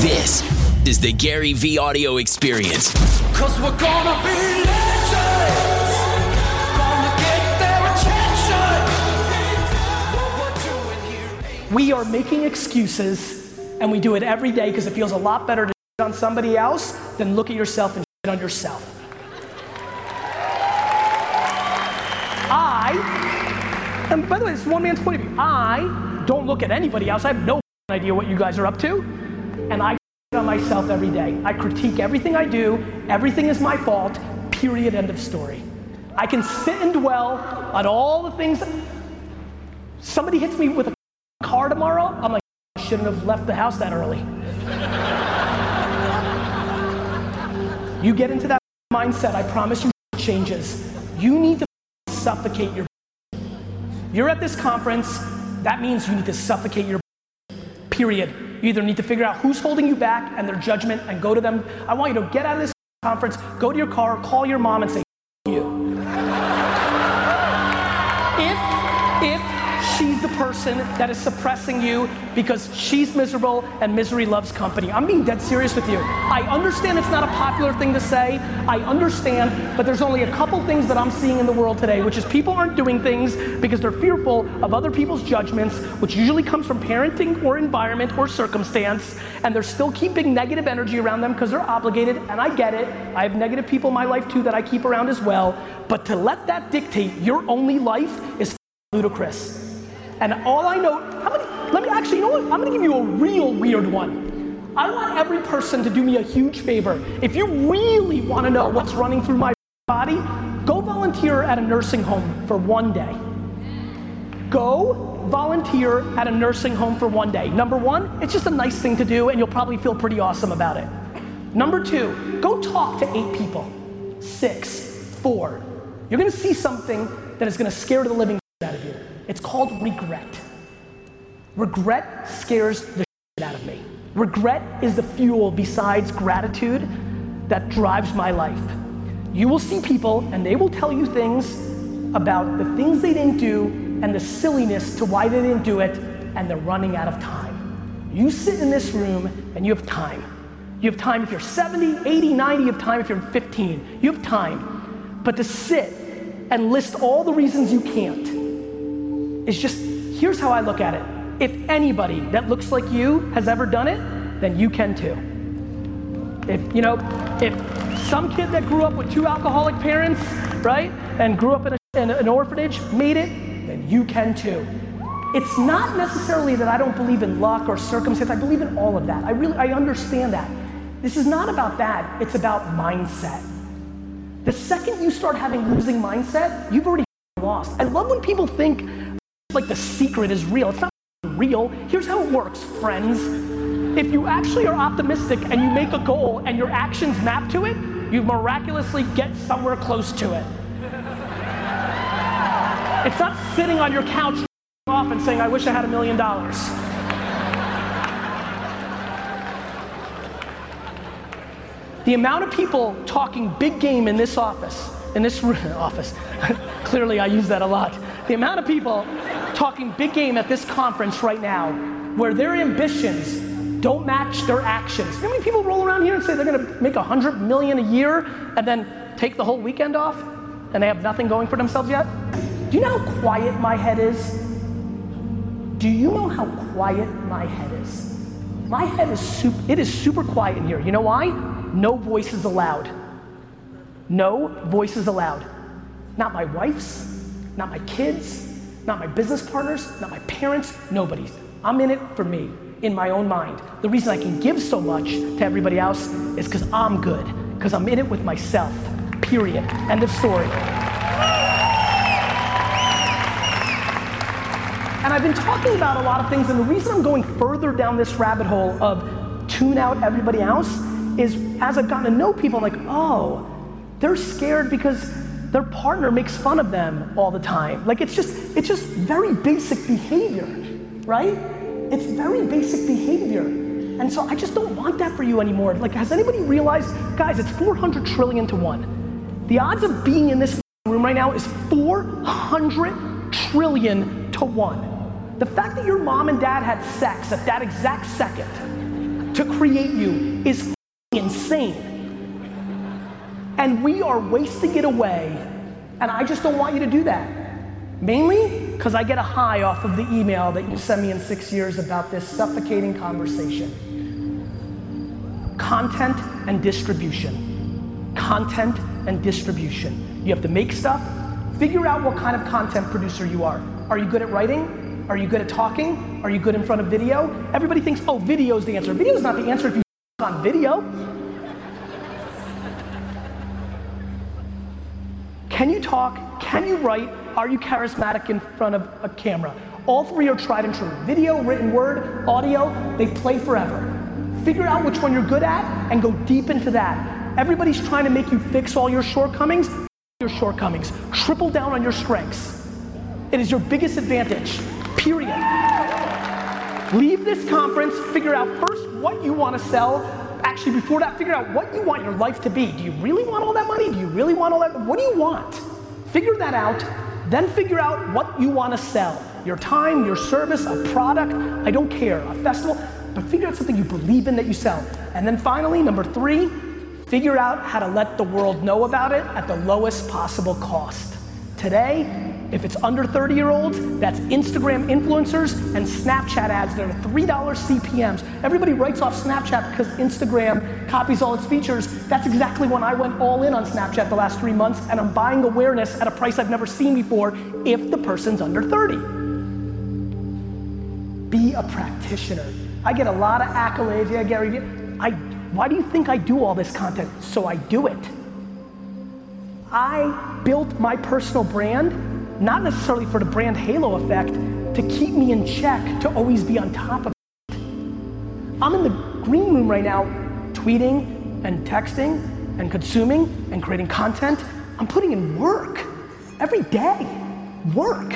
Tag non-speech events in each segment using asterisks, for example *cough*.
This is the Gary V audio experience. Cause we're gonna be legends. Gonna get their attention. We're doing here ain't We are making excuses, and we do it every day because it feels a lot better to shit on somebody else than look at yourself and shit on yourself. I, and by the way, this is one man's point of view. I don't look at anybody else. I have no idea what you guys are up to, and I on myself every day. I critique everything I do. Everything is my fault. Period. End of story. I can sit and dwell on all the things. Somebody hits me with a car tomorrow, I'm like, I shouldn't have left the house that early. you get into that mindset, I promise you changes. You need to suffocate your. You're at this conference, that means you need to suffocate your. Period. You either need to figure out who's holding you back and their judgment and go to them. I want you to get out of this conference, go to your car, call your mom and say, you. She's the person that is suppressing you because she's miserable and misery loves company. I'm being dead serious with you. I understand it's not a popular thing to say. I understand, but there's only a couple things that I'm seeing in the world today, which is people aren't doing things because they're fearful of other people's judgments, which usually comes from parenting or environment or circumstance, and they're still keeping negative energy around them because they're obligated, and I get it. I have negative people in my life too that I keep around as well, but to let that dictate your only life is ludicrous. And all I know, how many, let me actually, you know what? I'm gonna give you a real weird one. I want every person to do me a huge favor. If you really wanna know what's running through my body, go volunteer at a nursing home for one day. Go volunteer at a nursing home for one day. Number one, it's just a nice thing to do and you'll probably feel pretty awesome about it. Number two, go talk to eight people. Six, four. You're gonna see something that is gonna scare the living out of you. It's called regret. Regret scares the shit out of me. Regret is the fuel besides gratitude that drives my life. You will see people and they will tell you things about the things they didn't do and the silliness to why they didn't do it and they're running out of time. You sit in this room and you have time. You have time if you're 70, 80, 90, you have time if you're 15. You have time. But to sit and list all the reasons you can't is just here's how I look at it. If anybody that looks like you has ever done it, then you can too. If you know, if some kid that grew up with two alcoholic parents, right, and grew up in, a, in an orphanage made it, then you can too. It's not necessarily that I don't believe in luck or circumstance. I believe in all of that. I really I understand that. This is not about that. It's about mindset. The second you start having losing mindset, you've already lost. I love when people think like the secret is real. It's not real. Here's how it works, friends. If you actually are optimistic and you make a goal and your actions map to it, you miraculously get somewhere close to it. It's not sitting on your couch off and saying, I wish I had a million dollars. The amount of people talking big game in this office, in this *laughs* office, *laughs* clearly I use that a lot. The amount of people talking big game at this conference right now where their ambitions don't match their actions. How many people roll around here and say they're gonna make a hundred million a year and then take the whole weekend off and they have nothing going for themselves yet? Do you know how quiet my head is? Do you know how quiet my head is? My head is super, it is super quiet in here. You know why? No voices allowed. No voices allowed. Not my wife's, not my kids, not my business partners, not my parents, nobody's. I'm in it for me, in my own mind. The reason I can give so much to everybody else is because I'm good, because I'm in it with myself. Period. End of story. And I've been talking about a lot of things, and the reason I'm going further down this rabbit hole of tune out everybody else is as I've gotten to know people, I'm like, oh, they're scared because their partner makes fun of them all the time. Like it's just, it's just very basic behavior, right? It's very basic behavior. And so I just don't want that for you anymore. Like, has anybody realized, guys, it's 400 trillion to one. The odds of being in this room right now is 400 trillion to one. The fact that your mom and dad had sex at that exact second to create you is insane. And we are wasting it away, and I just don't want you to do that. Mainly because I get a high off of the email that you send me in six years about this suffocating conversation. Content and distribution. Content and distribution. You have to make stuff. Figure out what kind of content producer you are. Are you good at writing? Are you good at talking? Are you good in front of video? Everybody thinks, oh, video is the answer. Video is not the answer if you *laughs* on video. Can you talk? Can you write? Are you charismatic in front of a camera? All three are tried and true. Video, written word, audio, they play forever. Figure out which one you're good at and go deep into that. Everybody's trying to make you fix all your shortcomings. Your shortcomings. Triple down on your strengths. It is your biggest advantage. Period. Leave this conference, figure out first what you want to sell. Actually, before that, figure out what you want your life to be. Do you really want all that money? Do you really want all that? What do you want? Figure that out, then figure out what you want to sell. Your time, your service, a product, I don't care, a festival, but figure out something you believe in that you sell. And then finally, number three, figure out how to let the world know about it at the lowest possible cost. Today, if it's under 30 year olds, that's Instagram influencers and Snapchat ads that are $3 CPMs. Everybody writes off Snapchat because Instagram copies all its features. That's exactly when I went all in on Snapchat the last three months, and I'm buying awareness at a price I've never seen before if the person's under 30. Be a practitioner. I get a lot of accolades. Yeah, Gary, I, why do you think I do all this content? So I do it. I built my personal brand not necessarily for the brand halo effect, to keep me in check, to always be on top of it. I'm in the green room right now, tweeting and texting and consuming and creating content. I'm putting in work every day, work.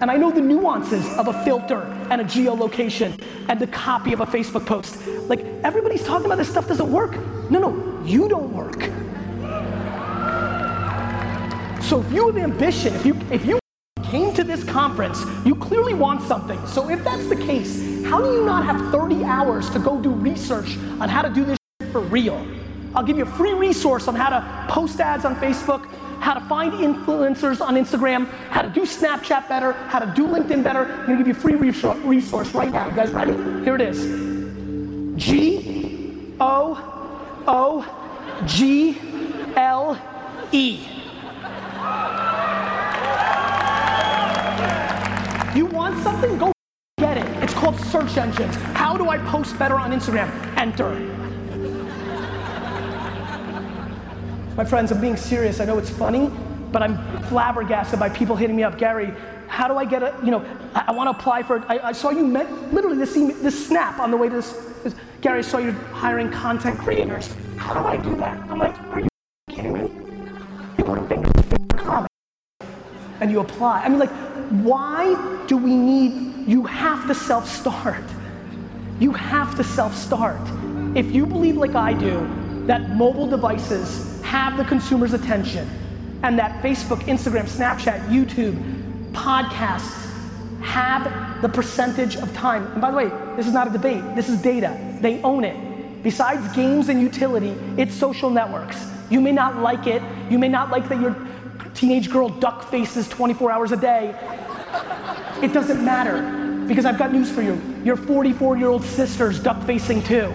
And I know the nuances of a filter and a geolocation and the copy of a Facebook post. Like everybody's talking about this stuff doesn't work. No, no, you don't work. So if you have ambition, if you if you came to this conference, you clearly want something. So if that's the case, how do you not have 30 hours to go do research on how to do this for real? I'll give you a free resource on how to post ads on Facebook, how to find influencers on Instagram, how to do Snapchat better, how to do LinkedIn better. I'm gonna give you a free resource right now. You guys ready? Here it is. G O O G L E. something? Go get it. It's called search engines. How do I post better on Instagram? Enter. My friends, I'm being serious. I know it's funny, but I'm flabbergasted by people hitting me up. Gary, how do I get a, you know, I, I want to apply for, I, I saw you met, literally this, this snap on the way to this, this, Gary, I saw you hiring content creators. How do I do that? I'm like, are you kidding me? You put a finger comment and you apply. I mean, like, why do we need, you have to self start. You have to self start. If you believe, like I do, that mobile devices have the consumer's attention and that Facebook, Instagram, Snapchat, YouTube, podcasts have the percentage of time. And by the way, this is not a debate, this is data. They own it. Besides games and utility, it's social networks. You may not like it, you may not like that your teenage girl duck faces 24 hours a day. It doesn't matter because I've got news for you. Your 44 year old sister's duck facing too.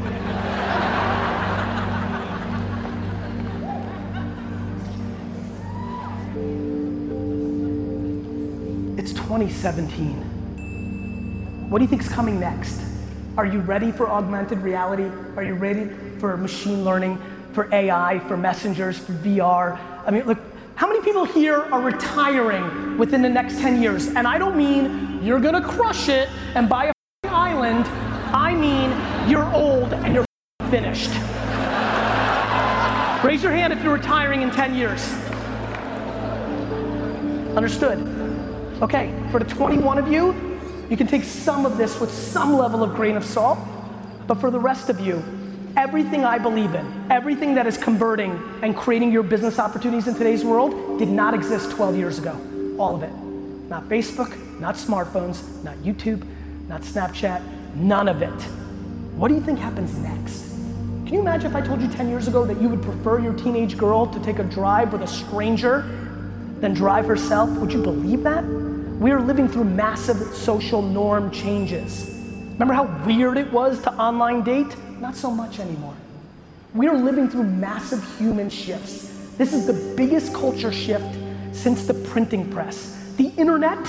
It's 2017. What do you think is coming next? Are you ready for augmented reality? Are you ready for machine learning, for AI, for messengers, for VR? I mean, look, how many people here are retiring within the next 10 years? And I don't mean you're gonna crush it and buy a island. I mean you're old and you're finished. Raise your hand if you're retiring in 10 years. Understood. Okay, for the 21 of you, you can take some of this with some level of grain of salt, but for the rest of you, Everything I believe in, everything that is converting and creating your business opportunities in today's world did not exist 12 years ago. All of it. Not Facebook, not smartphones, not YouTube, not Snapchat, none of it. What do you think happens next? Can you imagine if I told you 10 years ago that you would prefer your teenage girl to take a drive with a stranger than drive herself? Would you believe that? We are living through massive social norm changes. Remember how weird it was to online date? Not so much anymore. We are living through massive human shifts. This is the biggest culture shift since the printing press. The internet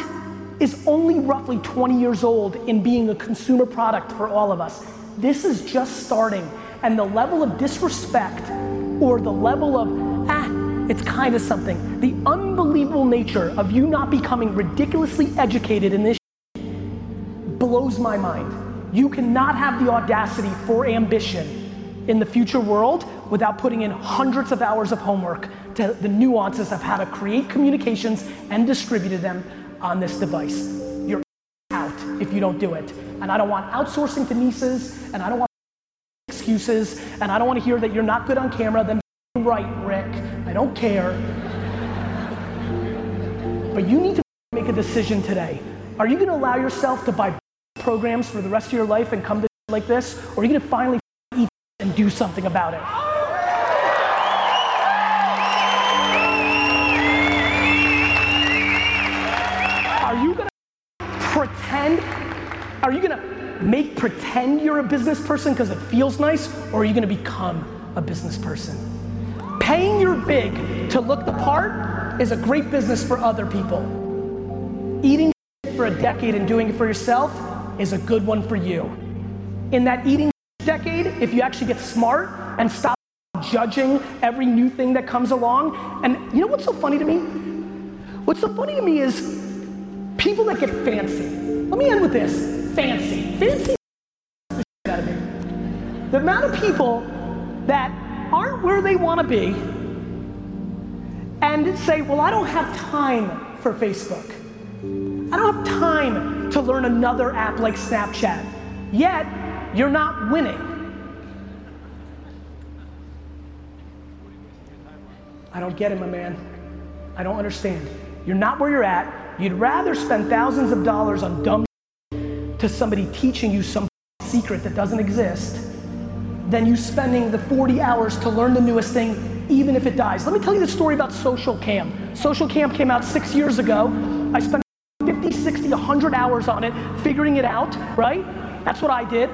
is only roughly 20 years old in being a consumer product for all of us. This is just starting, and the level of disrespect or the level of, ah, it's kind of something, the unbelievable nature of you not becoming ridiculously educated in this blows my mind. You cannot have the audacity for ambition in the future world without putting in hundreds of hours of homework to the nuances of how to create communications and distribute them on this device. You're out if you don't do it. And I don't want outsourcing to nieces, and I don't want excuses, and I don't want to hear that you're not good on camera. Then right, Rick. I don't care. But you need to make a decision today. Are you going to allow yourself to buy programs for the rest of your life and come to like this, or are you to finally eat and do something about it? Are you to pretend? Are you to make pretend you're a business person because it feels nice, or are you to become a business person? Paying your big to look the part is a great business for other people. Eating for a decade and doing it for yourself is a good one for you. In that eating decade, if you actually get smart and stop judging every new thing that comes along, and you know what's so funny to me? What's so funny to me is people that get fancy. Let me end with this fancy. Fancy the shit out of me. The amount of people that aren't where they want to be and say, well, I don't have time for Facebook. I don't have time to learn another app like Snapchat. Yet, you're not winning. I don't get it, my man. I don't understand. You're not where you're at. You'd rather spend thousands of dollars on dumb to somebody teaching you some secret that doesn't exist than you spending the 40 hours to learn the newest thing, even if it dies. Let me tell you the story about Socialcam. Social Cam came out six years ago. I spent 50, 60, 100 hours on it, figuring it out, right? That's what I did.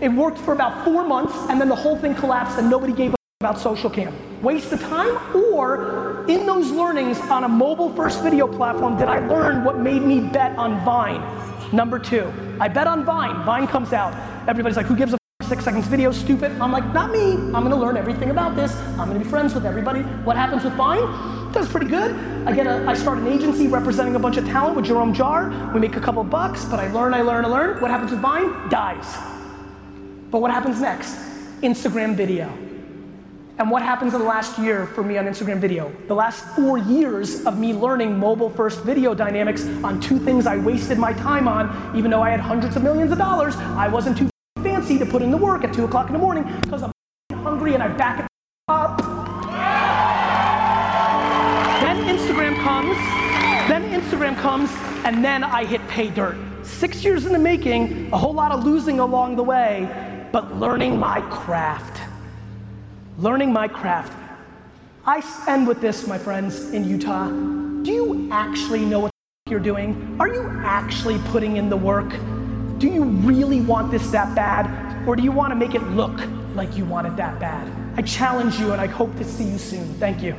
It worked for about four months, and then the whole thing collapsed, and nobody gave a about Socialcam. Waste of time, or in those learnings on a mobile first video platform, did I learn what made me bet on Vine? Number two, I bet on Vine. Vine comes out. Everybody's like, who gives a six seconds video, stupid. I'm like, not me. I'm gonna learn everything about this. I'm gonna be friends with everybody. What happens with Vine? Does pretty good. I get a, I start an agency representing a bunch of talent with Jerome Jarre. We make a couple bucks, but I learn, I learn, I learn. What happens with Vine? Dies. But what happens next? Instagram video. And what happens in the last year for me on Instagram video? The last four years of me learning mobile first video dynamics on two things I wasted my time on, even though I had hundreds of millions of dollars, I wasn't too to put in the work at two o'clock in the morning because I'm hungry and I back it up. Then Instagram comes, then Instagram comes, and then I hit pay dirt. Six years in the making, a whole lot of losing along the way, but learning my craft learning my craft. I end with this, my friends in Utah. Do you actually know what you're doing? Are you actually putting in the work? Do you really want this that bad? Or do you want to make it look like you want it that bad? I challenge you and I hope to see you soon. Thank you.